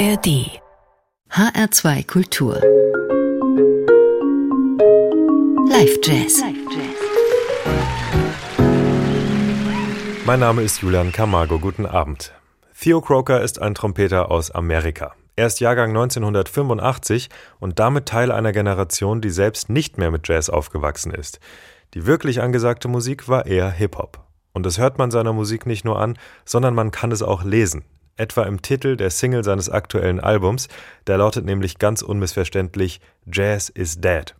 ARD HR2 Kultur Live Jazz Mein Name ist Julian Camargo. Guten Abend. Theo Croker ist ein Trompeter aus Amerika. Er ist Jahrgang 1985 und damit Teil einer Generation, die selbst nicht mehr mit Jazz aufgewachsen ist. Die wirklich angesagte Musik war eher Hip-Hop. Und das hört man seiner Musik nicht nur an, sondern man kann es auch lesen etwa im Titel der Single seines aktuellen Albums, der lautet nämlich ganz unmissverständlich Jazz is Dead.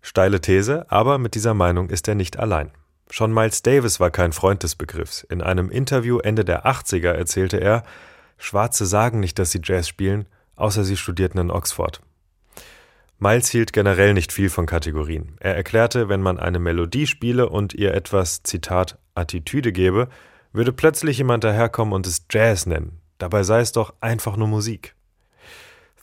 Steile These, aber mit dieser Meinung ist er nicht allein. Schon Miles Davis war kein Freund des Begriffs. In einem Interview Ende der 80er erzählte er, Schwarze sagen nicht, dass sie Jazz spielen, außer sie studierten in Oxford. Miles hielt generell nicht viel von Kategorien. Er erklärte, wenn man eine Melodie spiele und ihr etwas, Zitat, Attitüde gebe, würde plötzlich jemand daherkommen und es Jazz nennen. Dabei sei es doch einfach nur Musik.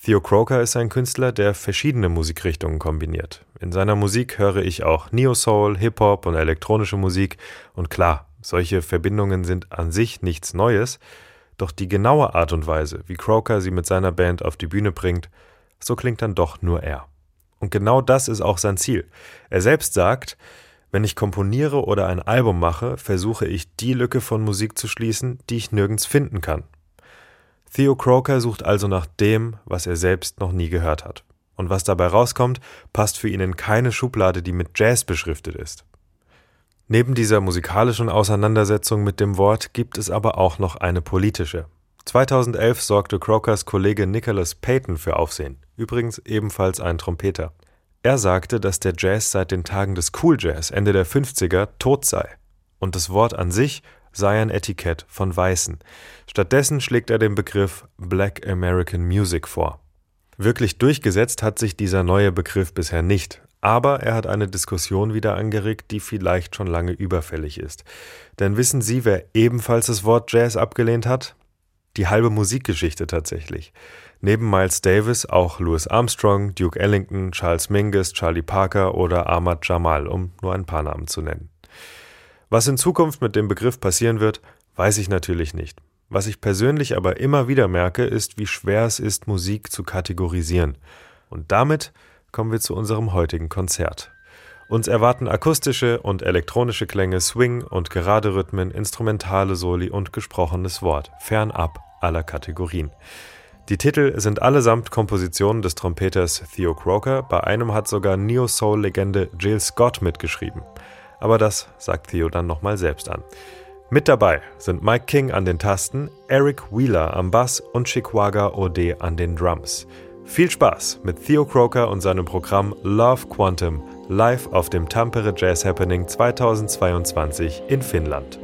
Theo Croker ist ein Künstler, der verschiedene Musikrichtungen kombiniert. In seiner Musik höre ich auch Neo-Soul, Hip-Hop und elektronische Musik. Und klar, solche Verbindungen sind an sich nichts Neues, doch die genaue Art und Weise, wie Croker sie mit seiner Band auf die Bühne bringt, so klingt dann doch nur er. Und genau das ist auch sein Ziel. Er selbst sagt, wenn ich komponiere oder ein Album mache, versuche ich die Lücke von Musik zu schließen, die ich nirgends finden kann. Theo Croker sucht also nach dem, was er selbst noch nie gehört hat. Und was dabei rauskommt, passt für ihn in keine Schublade, die mit Jazz beschriftet ist. Neben dieser musikalischen Auseinandersetzung mit dem Wort gibt es aber auch noch eine politische. 2011 sorgte Crokers Kollege Nicholas Payton für Aufsehen, übrigens ebenfalls ein Trompeter. Er sagte, dass der Jazz seit den Tagen des Cool Jazz Ende der 50er tot sei. Und das Wort an sich sei ein Etikett von Weißen. Stattdessen schlägt er den Begriff Black American Music vor. Wirklich durchgesetzt hat sich dieser neue Begriff bisher nicht, aber er hat eine Diskussion wieder angeregt, die vielleicht schon lange überfällig ist. Denn wissen Sie, wer ebenfalls das Wort Jazz abgelehnt hat? Die halbe Musikgeschichte tatsächlich. Neben Miles Davis auch Louis Armstrong, Duke Ellington, Charles Mingus, Charlie Parker oder Ahmad Jamal, um nur ein paar Namen zu nennen. Was in Zukunft mit dem Begriff passieren wird, weiß ich natürlich nicht. Was ich persönlich aber immer wieder merke, ist, wie schwer es ist, Musik zu kategorisieren. Und damit kommen wir zu unserem heutigen Konzert. Uns erwarten akustische und elektronische Klänge, Swing und gerade Rhythmen, instrumentale Soli und gesprochenes Wort, fernab aller Kategorien. Die Titel sind allesamt Kompositionen des Trompeters Theo Croker, bei einem hat sogar Neo-Soul-Legende Jill Scott mitgeschrieben. Aber das sagt Theo dann nochmal selbst an. Mit dabei sind Mike King an den Tasten, Eric Wheeler am Bass und Chikwaga Ode an den Drums. Viel Spaß mit Theo Croker und seinem Programm Love Quantum live auf dem Tampere Jazz Happening 2022 in Finnland.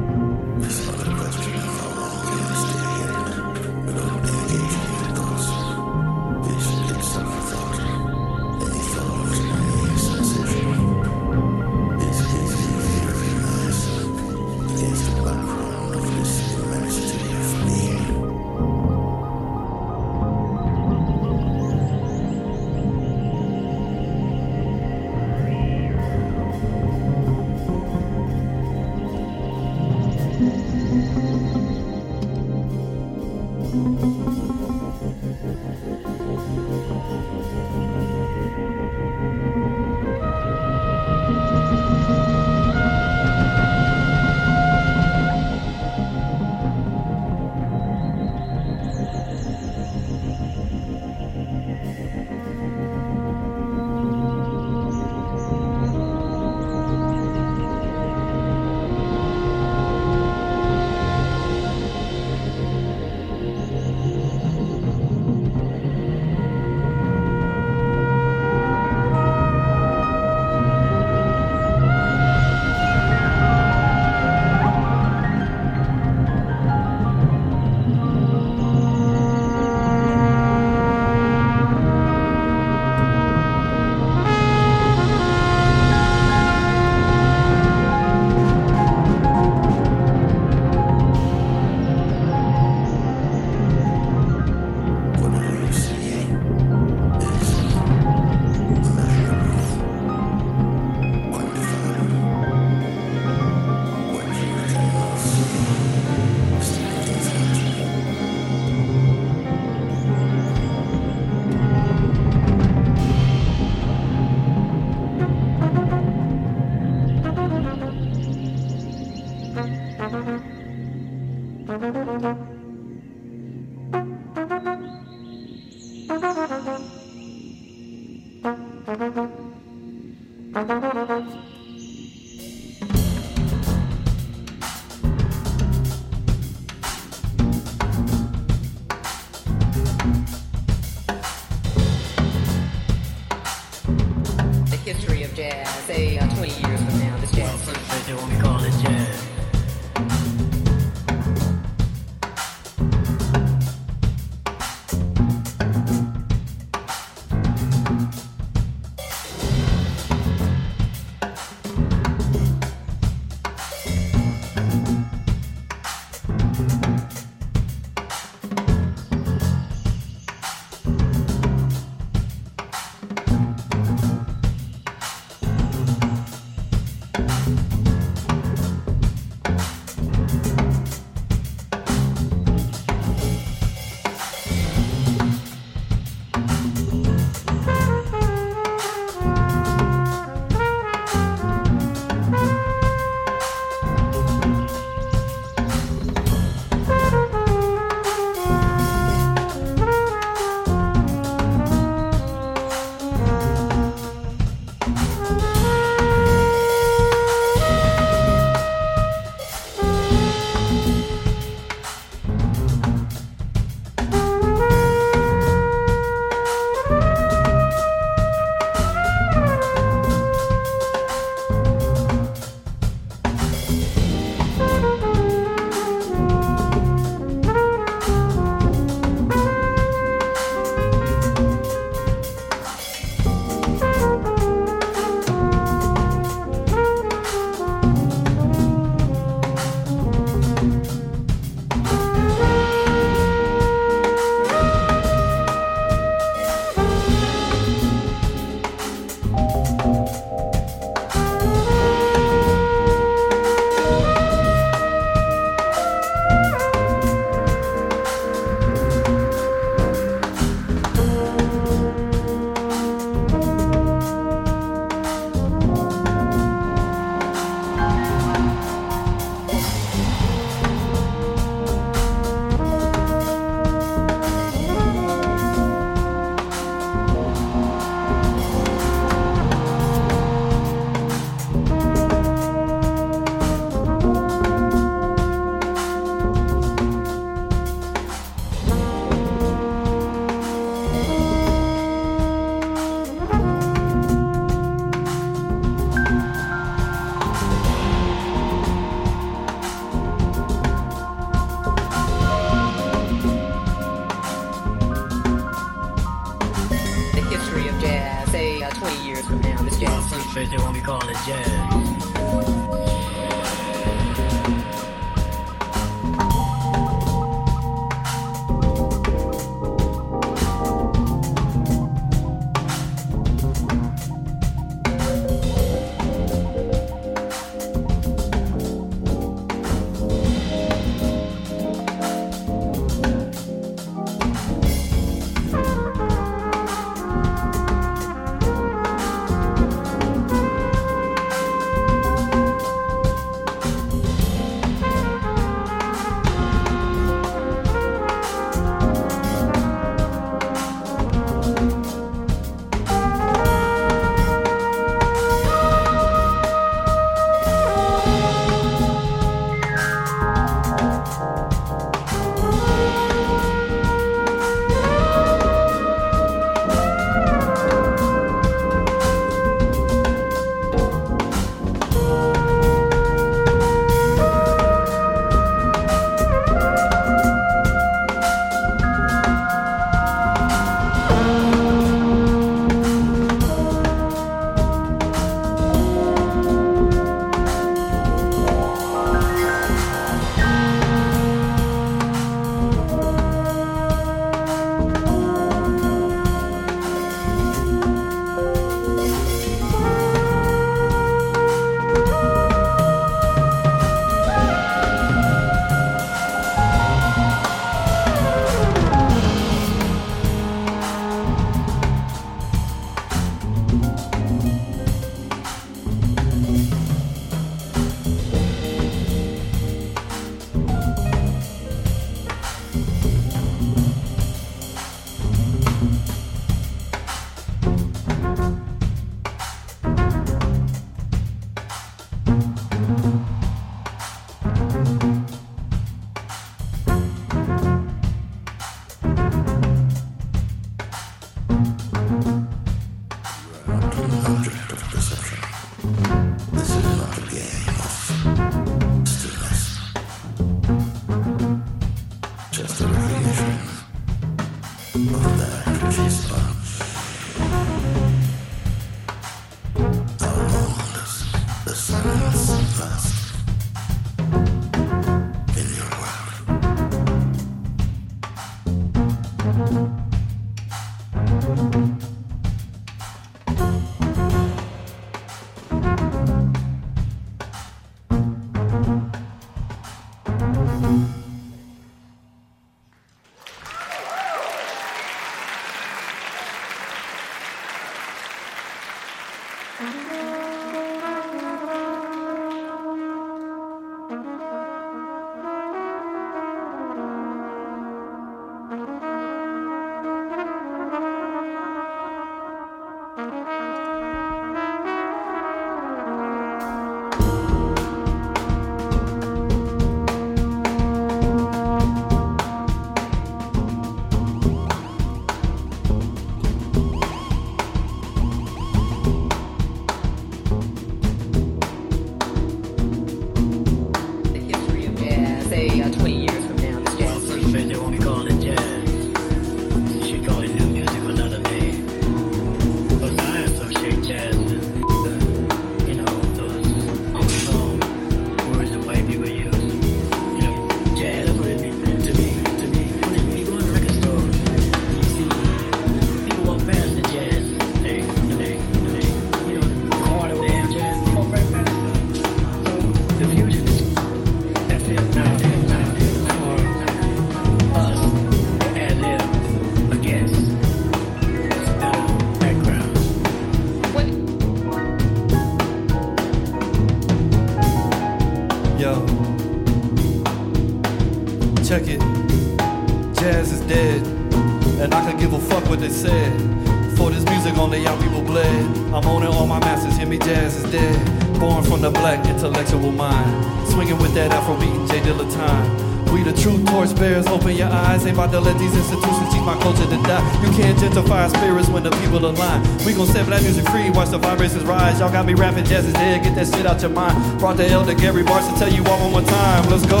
Ain't about to let these institutions teach my culture to die. You can't gentrify spirits when the people align. We gon' set that music free, watch the vibrations rise. Y'all got me rapping jazz is dead, get that shit out your mind. Brought the elder Gary Bartz to tell you all one more time. Let's go.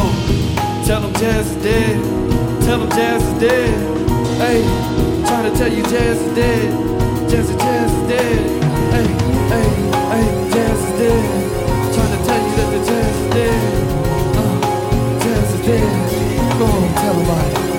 Tell them jazz is dead. Tell them jazz is dead. Hey, trying to tell you jazz is dead. Jazz is jazz is dead. Hey, hey, hey, jazz is dead. Trying to tell you that the jazz is dead. Uh, jazz is dead. Go on, tell about it.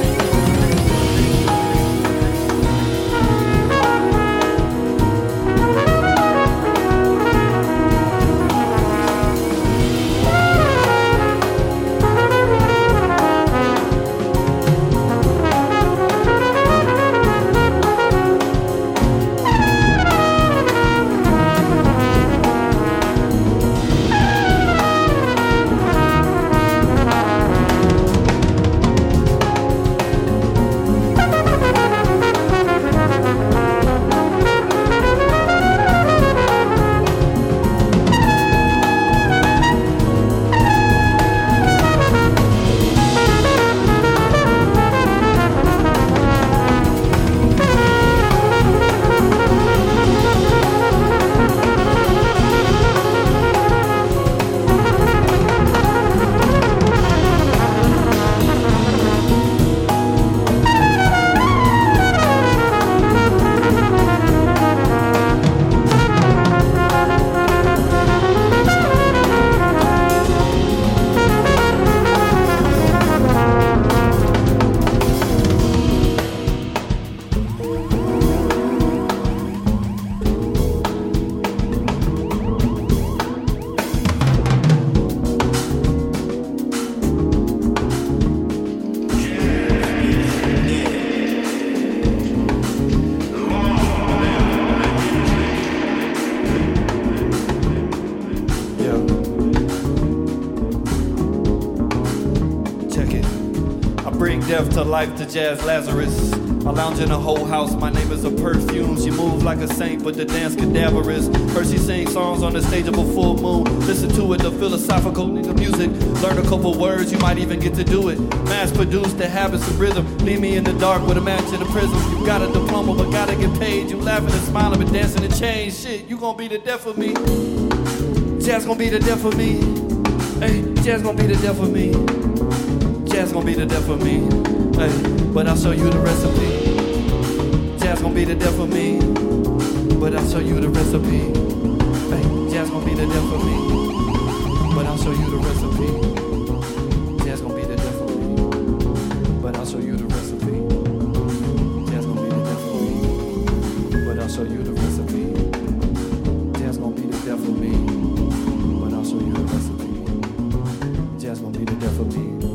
Jazz Lazarus. I lounge in a whole house, my name is a perfume. She moves like a saint, but the dance cadaverous. Heard she songs on the stage of a full moon. Listen to it, the philosophical nigga music. Learn a couple words, you might even get to do it. Mass produced the habits of rhythm. Leave me in the dark with a match in a prism. You got a diploma, but gotta get paid. You laughing and smiling, but dancing and change. Shit, you gonna be the death of me. Jazz gonna be the death of me. Hey, jazz gonna be the death of me. Jazz gonna be the death of me. Hey, but I'll show you the recipe. Jazz gonna be the death of me. But I'll show you the recipe. Hey, jazz gonna be the death of me. But I'll show you the recipe. Jazz gonna be the death of me. But I'll show you the recipe. Jazz gonna be the death of me. But I'll show you the recipe. Jazz gonna be the death of me, but I'll show you the recipe. Jazz gonna be the death of me,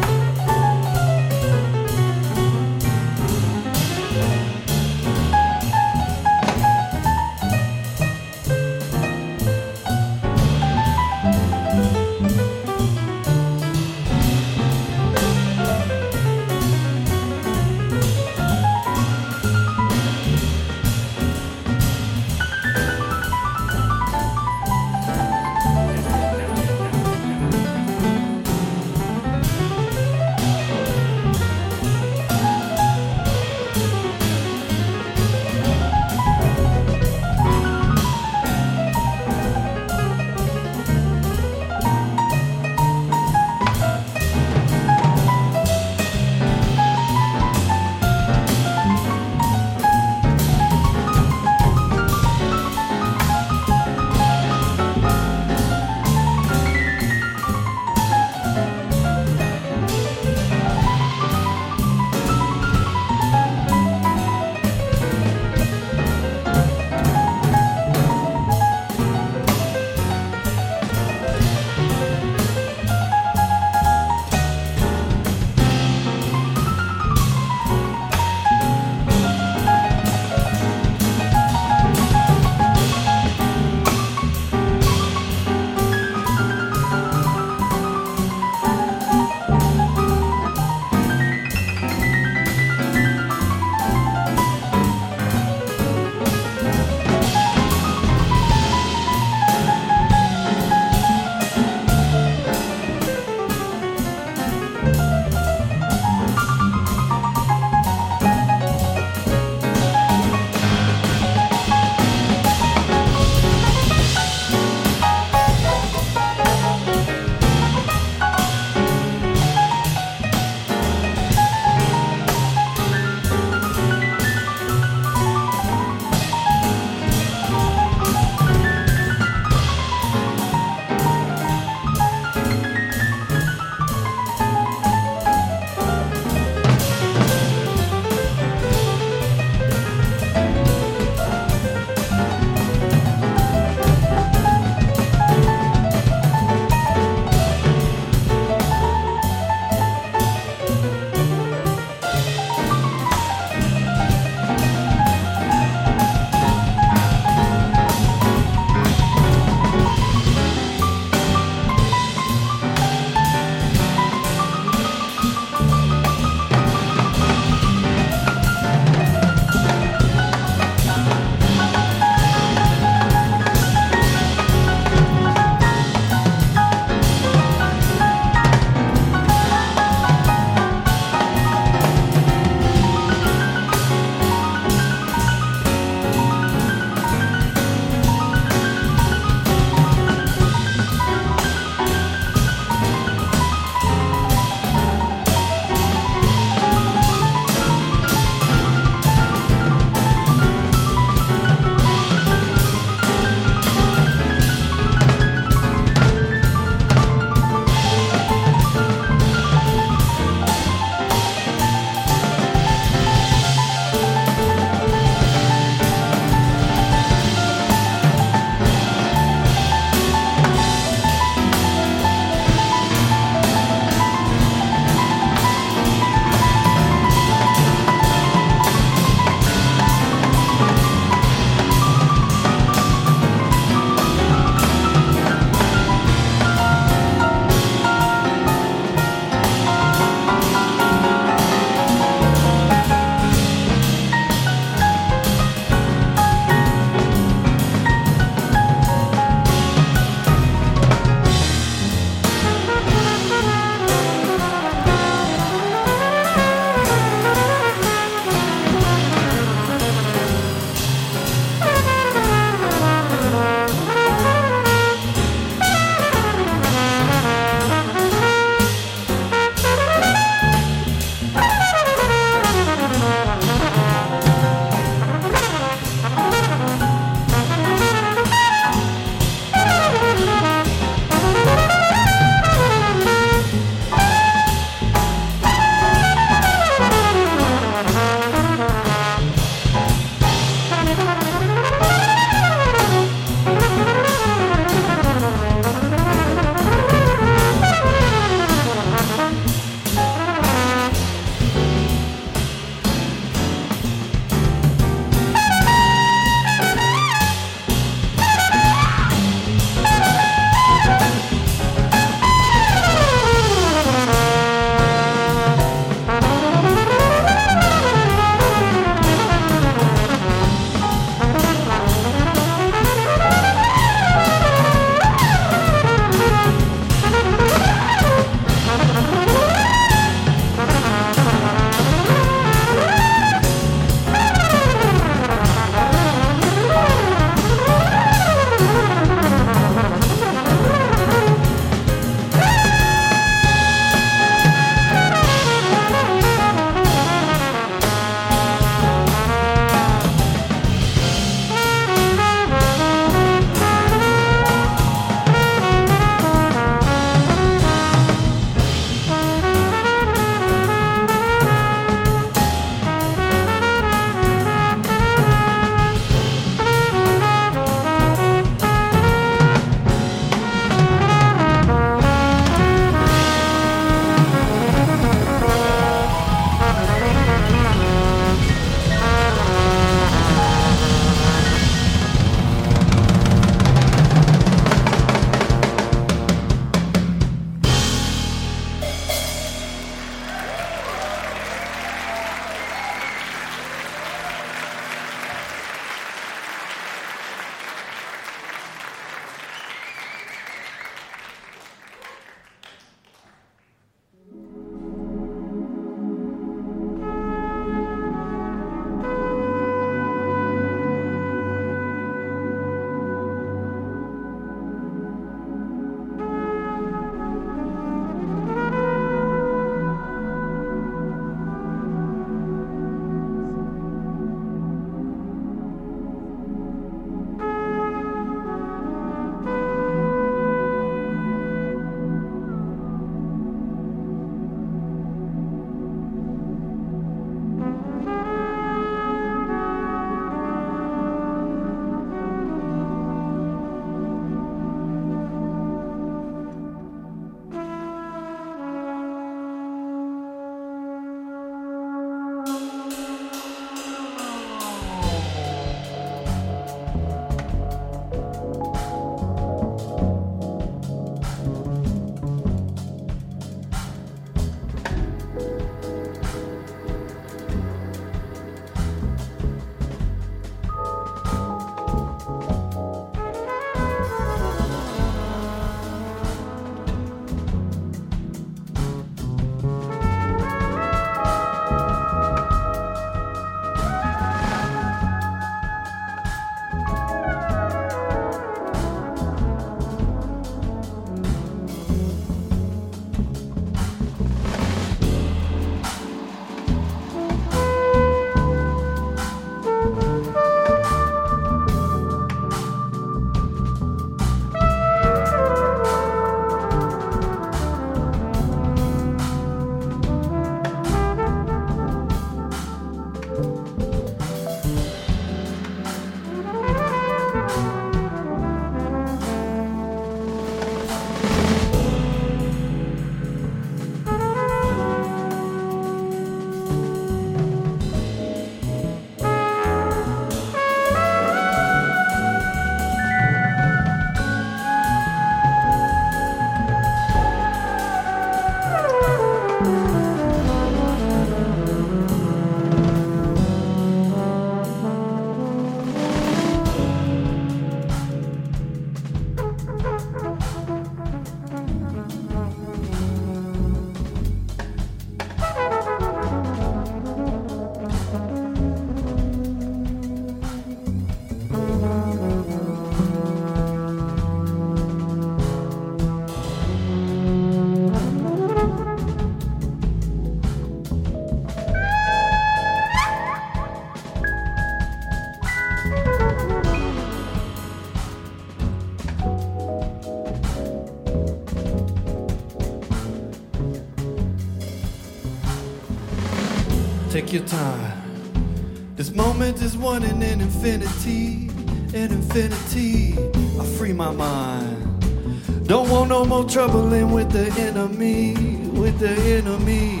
Take your time. This moment is one in an infinity, an infinity. I free my mind. Don't want no more troubling with the enemy, with the enemy.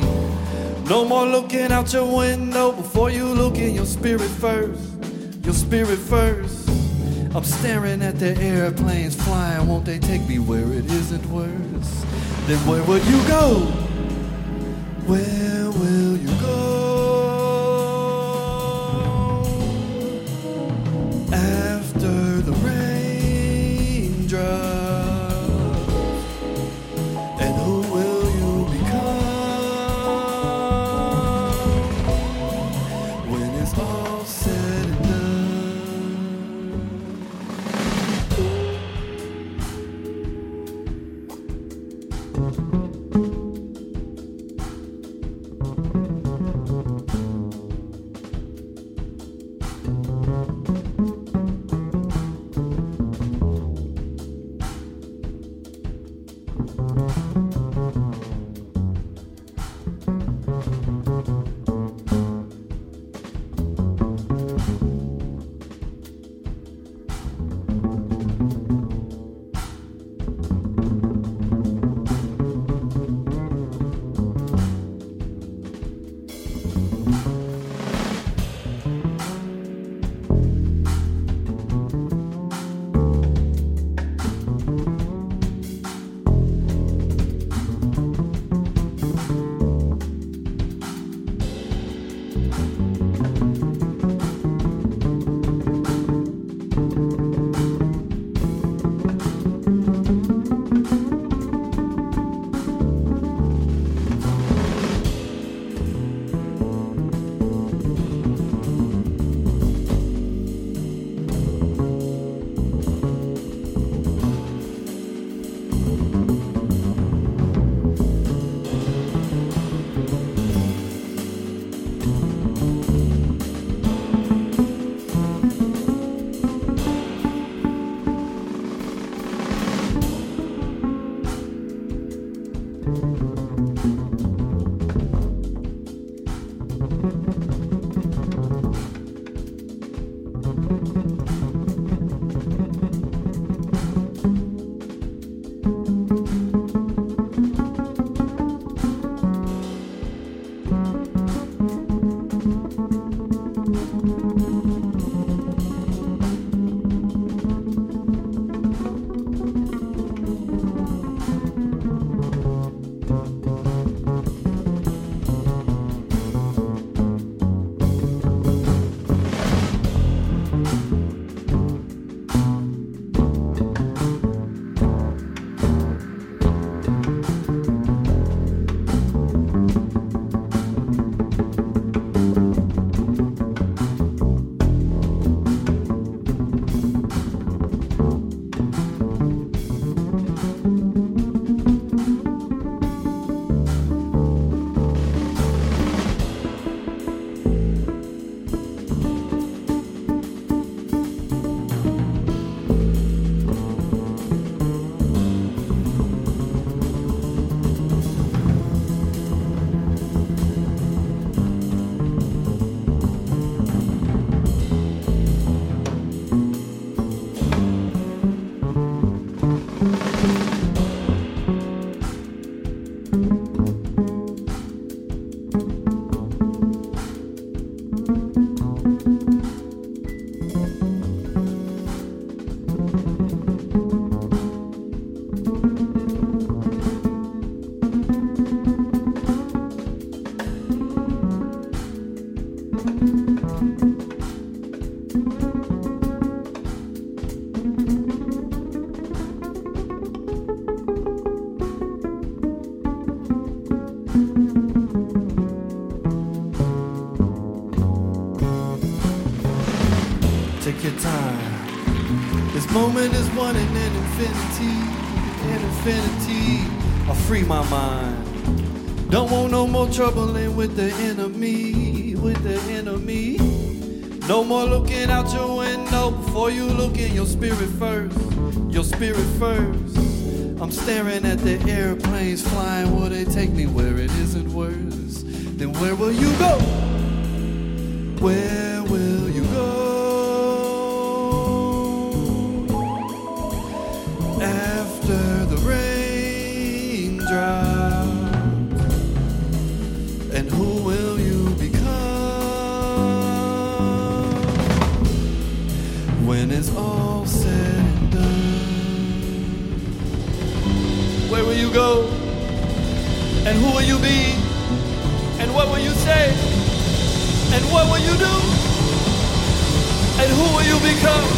No more looking out your window before you look in your spirit first, your spirit first. I'm staring at the airplanes flying. Won't they take me where it isn't worse? Then where will you go? Where Take your time. This moment is one in an infinity, an infinity. I free my mind. Don't want no more troubling with the enemy, with the enemy. No more looking out your window before you look in your spirit first, your spirit first. I'm staring at the airplanes flying. Will they take me where it isn't worse? Then where will you go? Where will And who will you become when it's all said and done? Where will you go? And who will you be? And what will you say? And what will you do? And who will you become?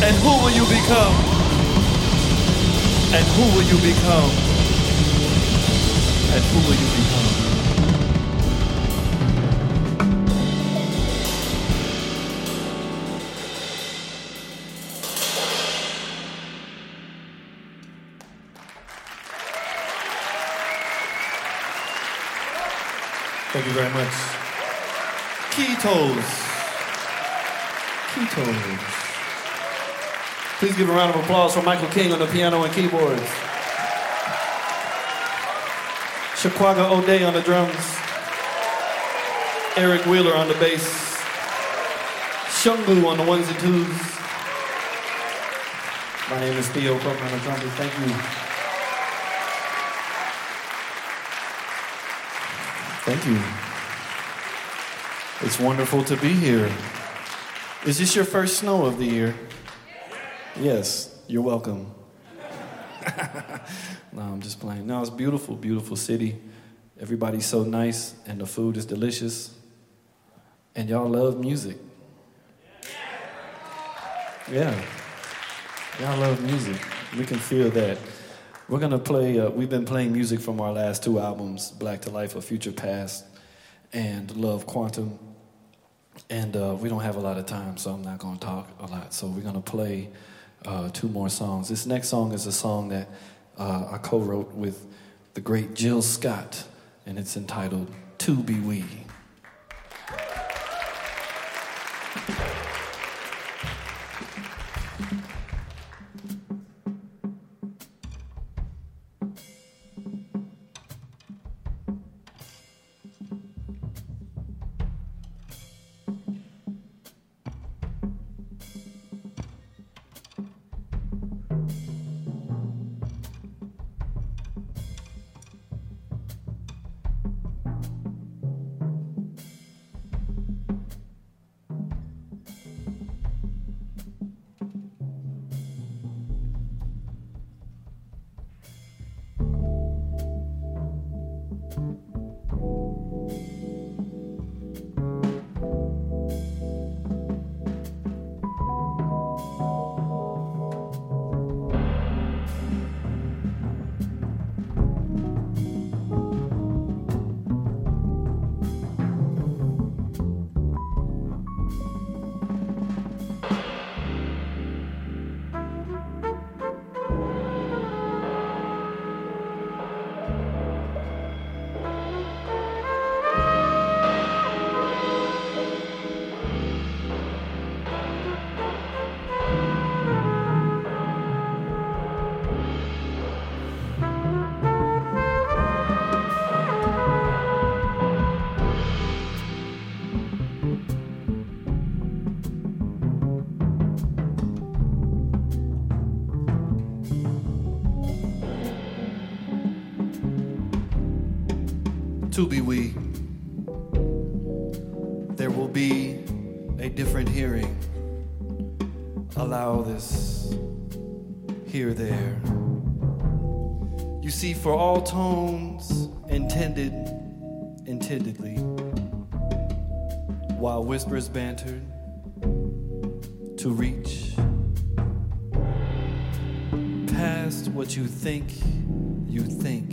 And who will you become? And who will you become? Thank you very much. Ketos. Ketos. Please give a round of applause for Michael King on the piano and keyboards. Shekwoaga Ode on the drums. Eric Wheeler on the bass. Shungu on the ones and twos. My name is Theo Croker on the trumpet. Thank you. Thank you. It's wonderful to be here. Is this your first snow of the year? Yes, you're welcome. no, I'm just playing. No, it's beautiful, beautiful city. Everybody's so nice, and the food is delicious. And y'all love music. Yeah. Y'all love music. We can feel that. We're gonna play. Uh, we've been playing music from our last two albums, Black to Life, A Future Past, and Love Quantum. And uh, we don't have a lot of time, so I'm not gonna talk a lot. So we're gonna play uh, two more songs. This next song is a song that uh, I co-wrote with the great Jill Scott, and it's entitled "To Be We." To be we. There will be a different hearing. Allow this here, there. You see, for all tones intended, intendedly, while whispers bantered to reach past what you think, you think,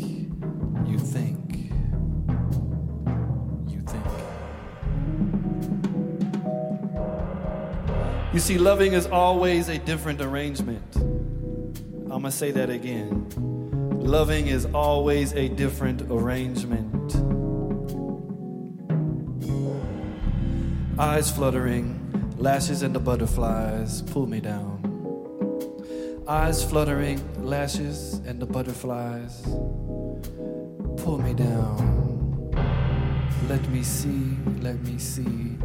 see, loving is always a different arrangement. I'm gonna say that again. Loving is always a different arrangement. Eyes fluttering, lashes and the butterflies pull me down. Eyes fluttering, lashes and the butterflies pull me down. Let me see, let me see,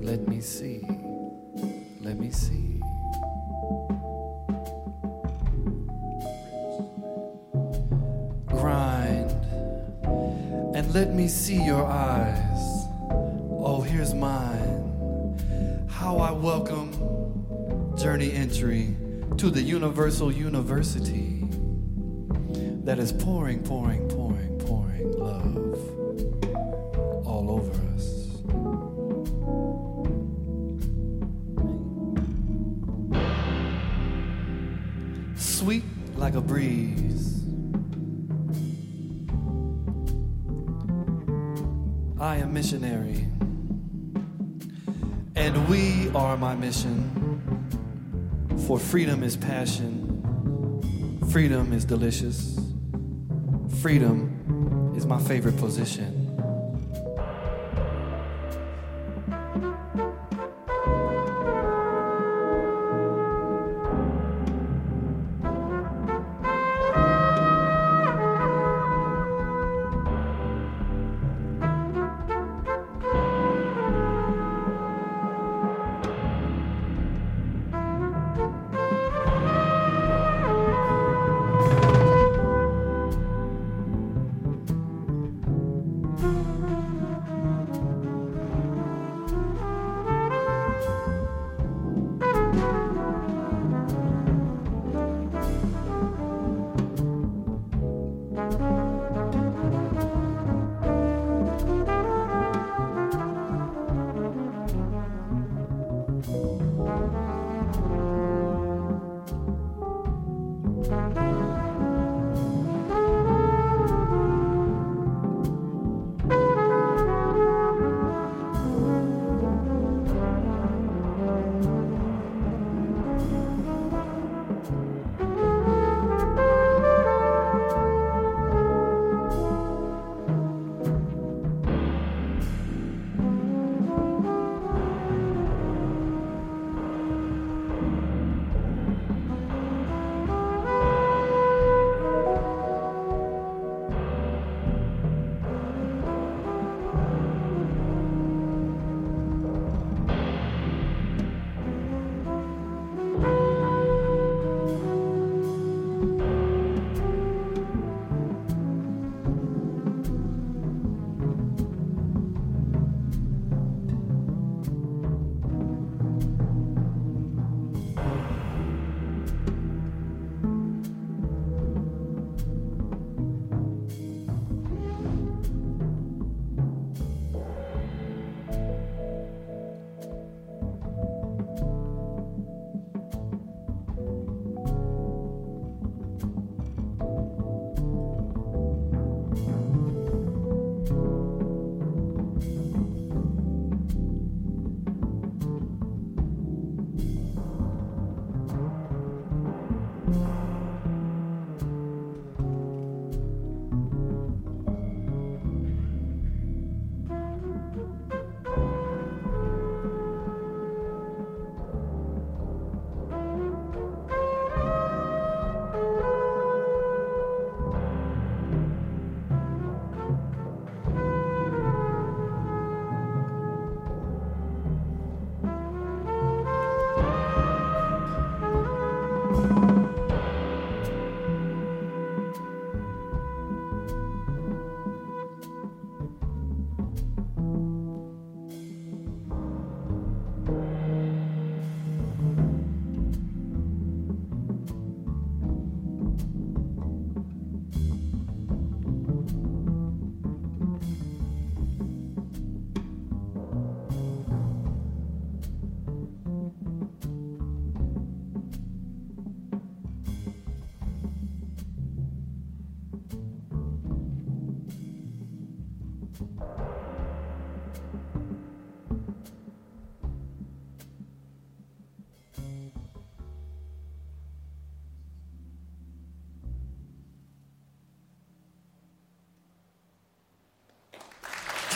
let me see, see. Grind and let me see your eyes. Oh, here's mine. How I welcome journey entry to the universal university that is pouring, pouring, pouring like a breeze. I am missionary, and we are my mission. For freedom is passion, freedom is delicious, freedom is my favorite position.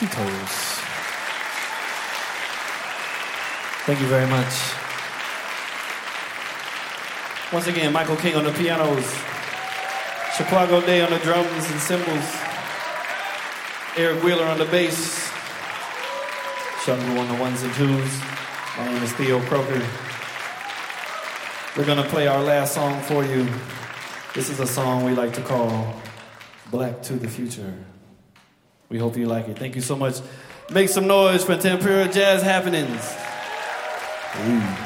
Tito's. Thank you very much. Once again, Michael King on the pianos, Shekwoaga Ode on the drums and cymbals, Eric Wheeler on the bass, Shungu on the ones and twos. My name is Theo Croker. We're gonna play our last song for you. This is a song we like to call Black to the Future. We hope you like it. Thank you so much. Make some noise for Tampere Jazz Happenings. Ooh.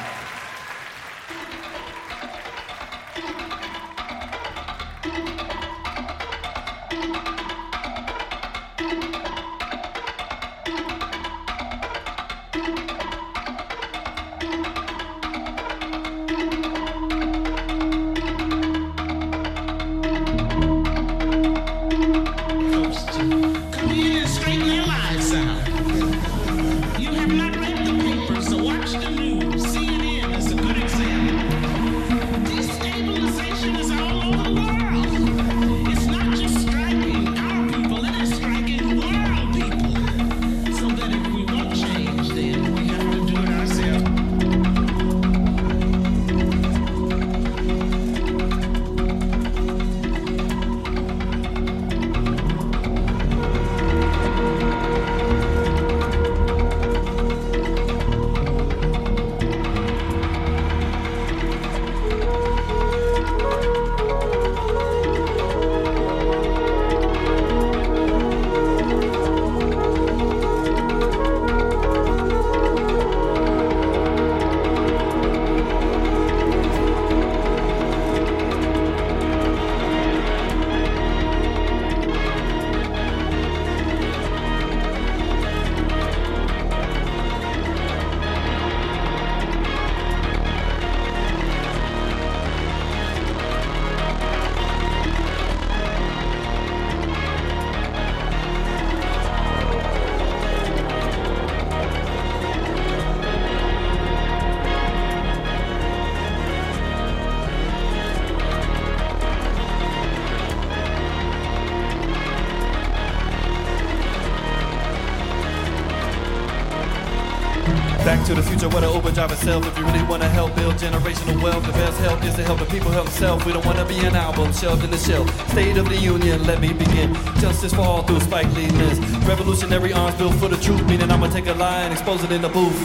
To the future where the Uber driver self. If you really want to help build generational wealth, the best help is to help the people help themselves. We don't want to be an album shelved in the shelf. State of the Union, let me begin. Justice for all through Spike Lee lens. Revolutionary arms built for the truth, meaning I'ma take a lie and expose it in the booth.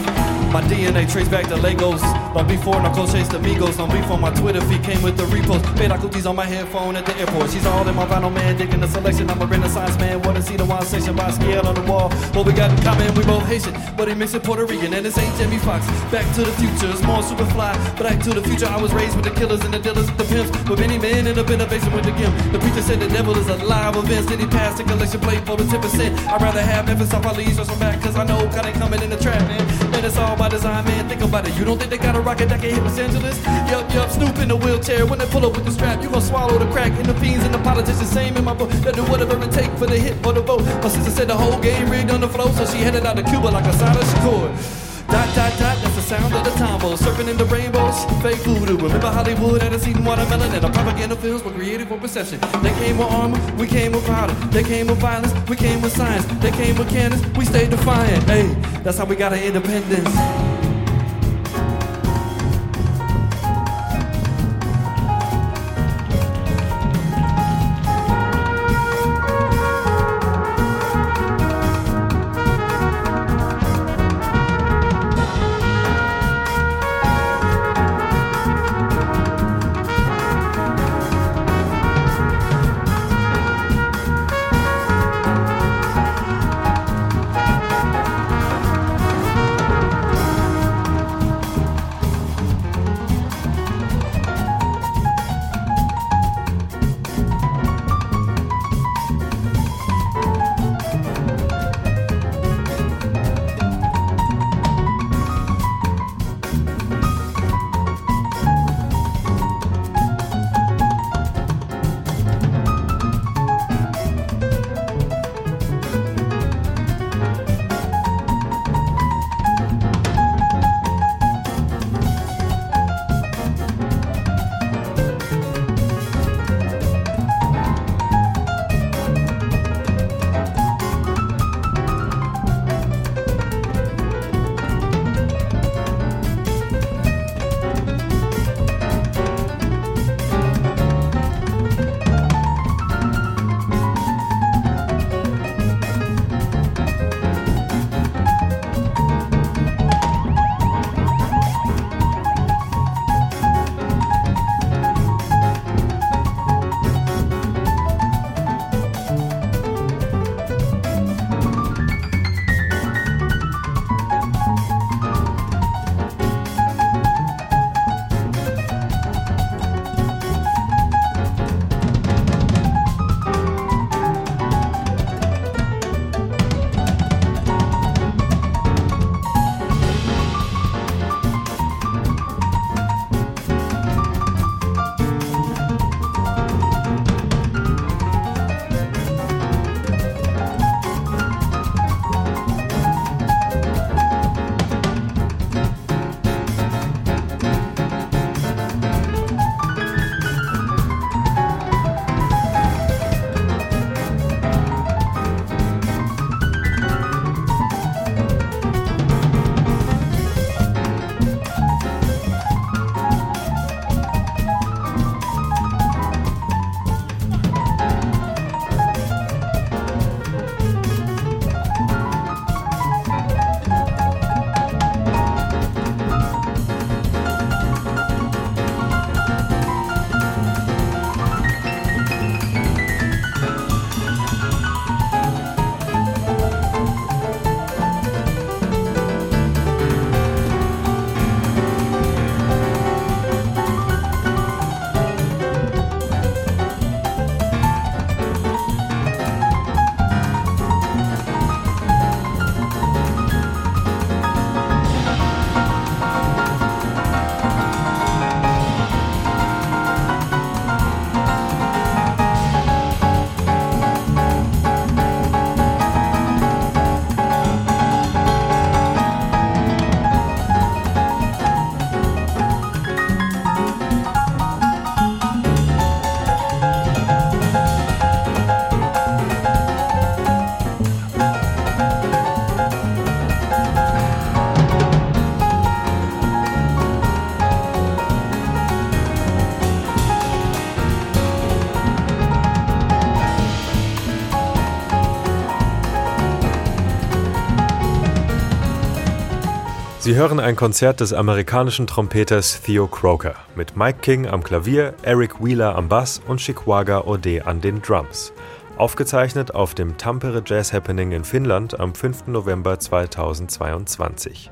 My DNA traced back to Lagos. Long before Narco chased amigos. Long before my Twitter feed came with the repost. Beta cookies on my headphone at the airport. She's all in my vinyl man, digging the selection. I'm a renaissance man. Wanna see the one section Basquiat on the wall. What we got in common, we both Haitian. But he mixed it Puerto Rican and this ain't Jamie Foxx. Back to the future, it's more super fly. Back to the future, I was raised with the killers and the dealers, the pimps. But many men end up in a basement with the gimp. The preacher said the devil is alive events. Then he passed the collection plate for the 10%. I'd rather have Memphis off my leaves or some back, cause I know kind of coming in the trap, man. Man, it's all by design, man. Think about it. You don't think they got a rocket that can hit Los Angeles? Yup, yup, Snoop in the wheelchair. When they pull up with the strap, you gon' swallow the crack. And the fiends and the politicians, same in my book. They do whatever it take for the hit or the vote. My sister said the whole game rigged on the flow, so she headed out to Cuba like a silent Shakur. Dot, dot, dot, sound of the tombo. Surfing in the rainbows, fake voodoo. Remember Hollywood had a seed watermelon and the propaganda films were created for perception. They came with armor, we came with powder. They came with violence, we came with science. They came with cannons, we stayed defiant. Hey, that's how we got our independence. Sie hören ein Konzert des amerikanischen Trompeters Theo Croker mit Mike King am Klavier, Eric Wheeler am Bass und Chikwaga Ode an den Drums. Aufgezeichnet auf dem Tampere Jazz Happening in Finnland am 5. November 2022.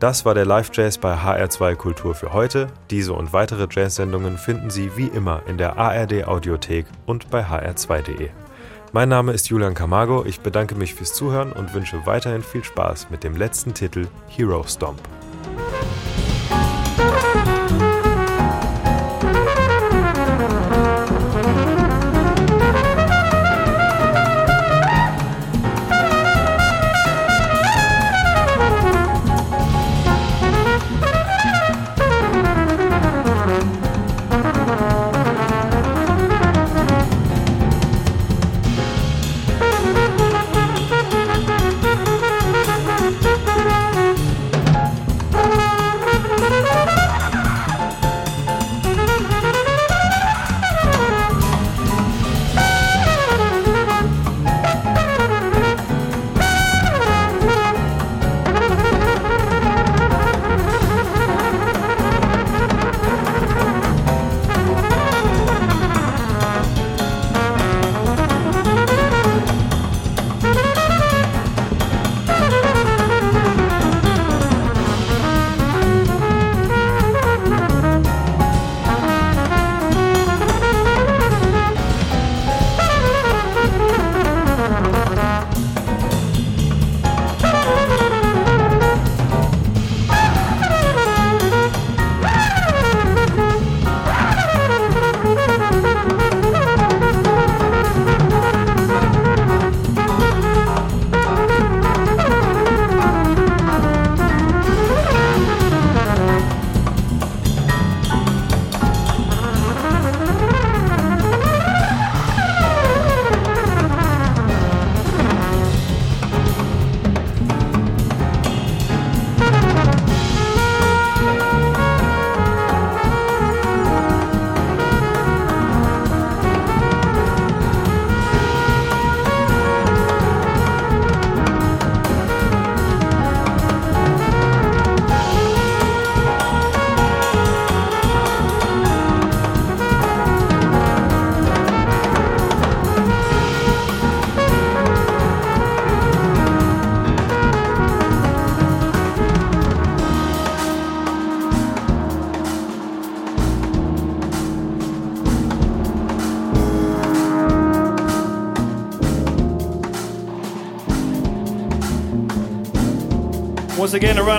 Das war der Live Jazz bei HR2 Kultur für heute. Diese und weitere Jazz-Sendungen finden Sie wie immer in der ARD Audiothek und bei hr2.de. Mein Name ist Julian Camargo, ich bedanke mich fürs Zuhören und wünsche weiterhin viel Spaß mit dem letzten Titel Hero Stomp.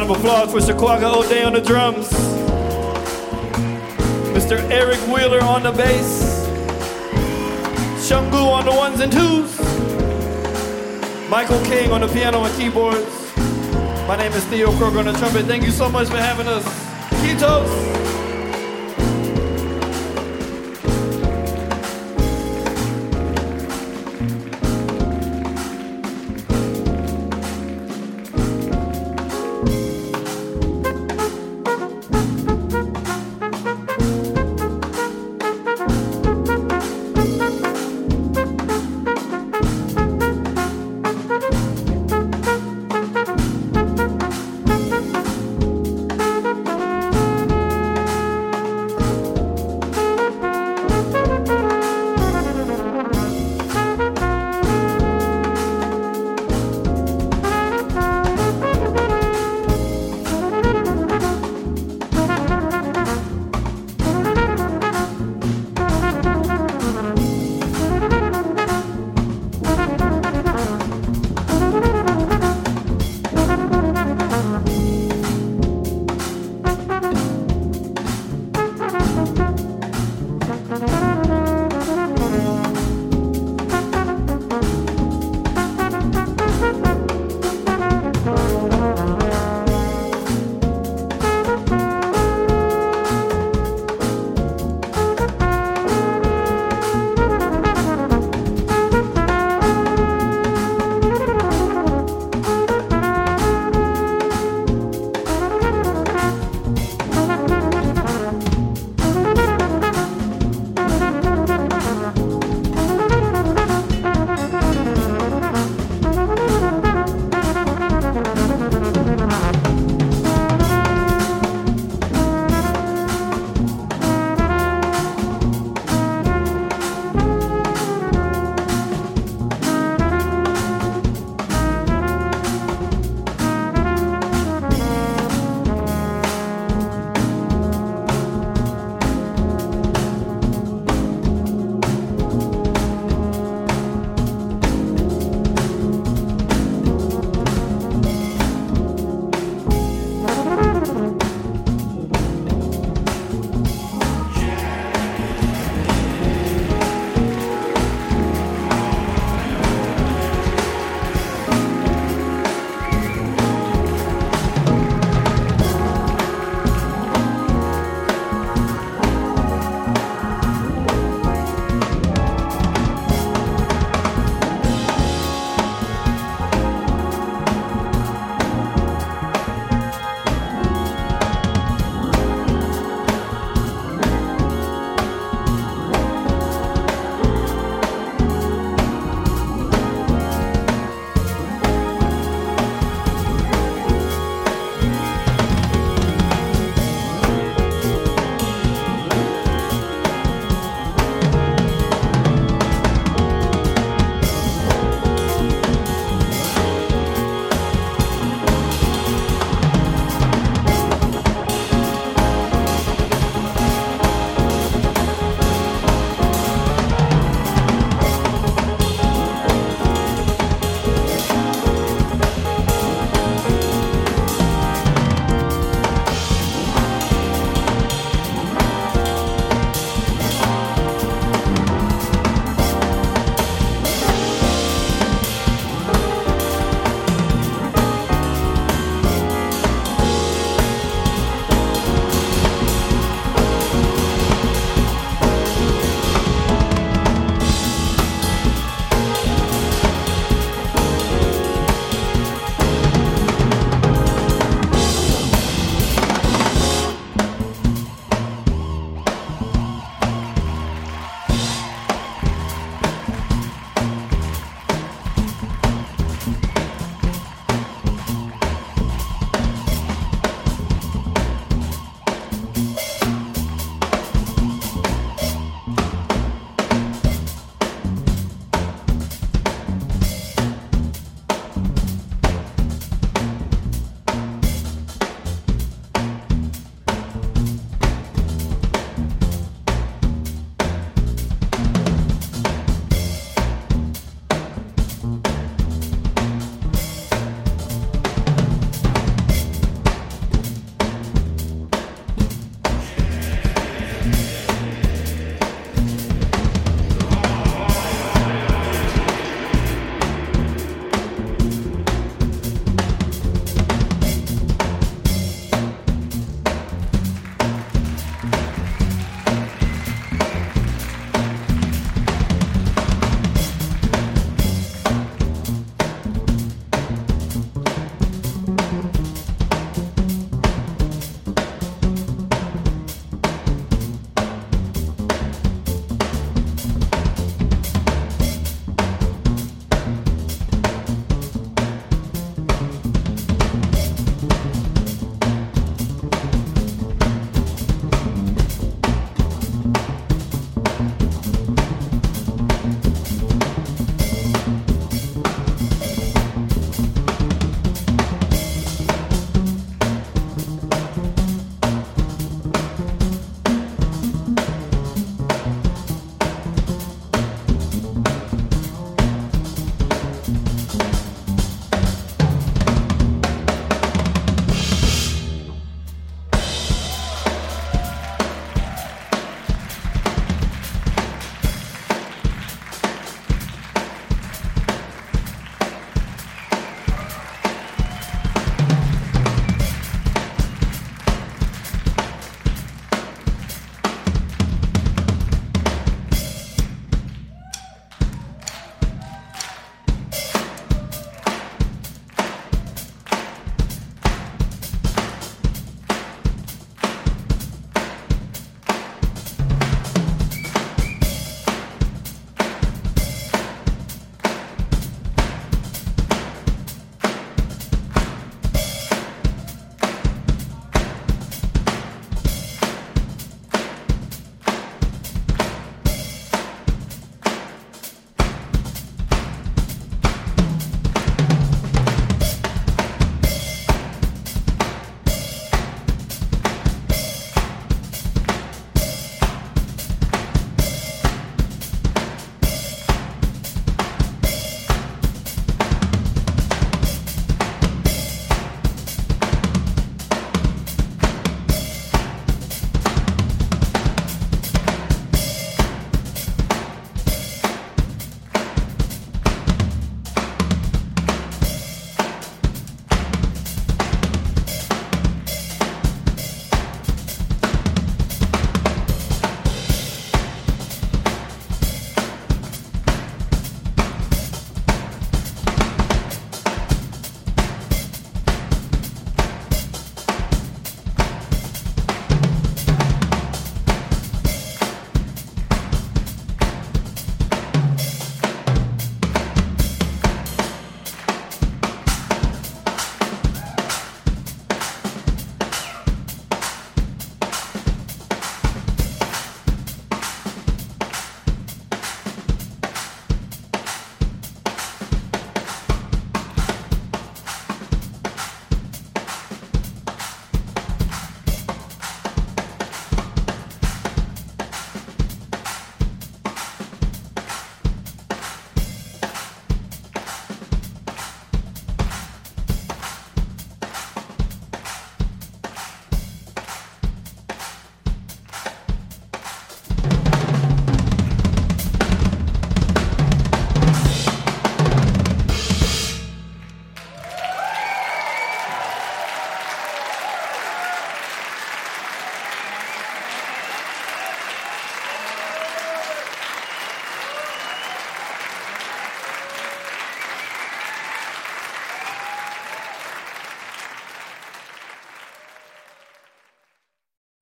Round of applause for Shekwoaga Ode on the drums. Mr. Eric Wheeler on the bass. Shungu on the ones and twos. Michael King on the piano and keyboards. My name is Theo Croker on the trumpet. Thank you so much for having us. Kitos.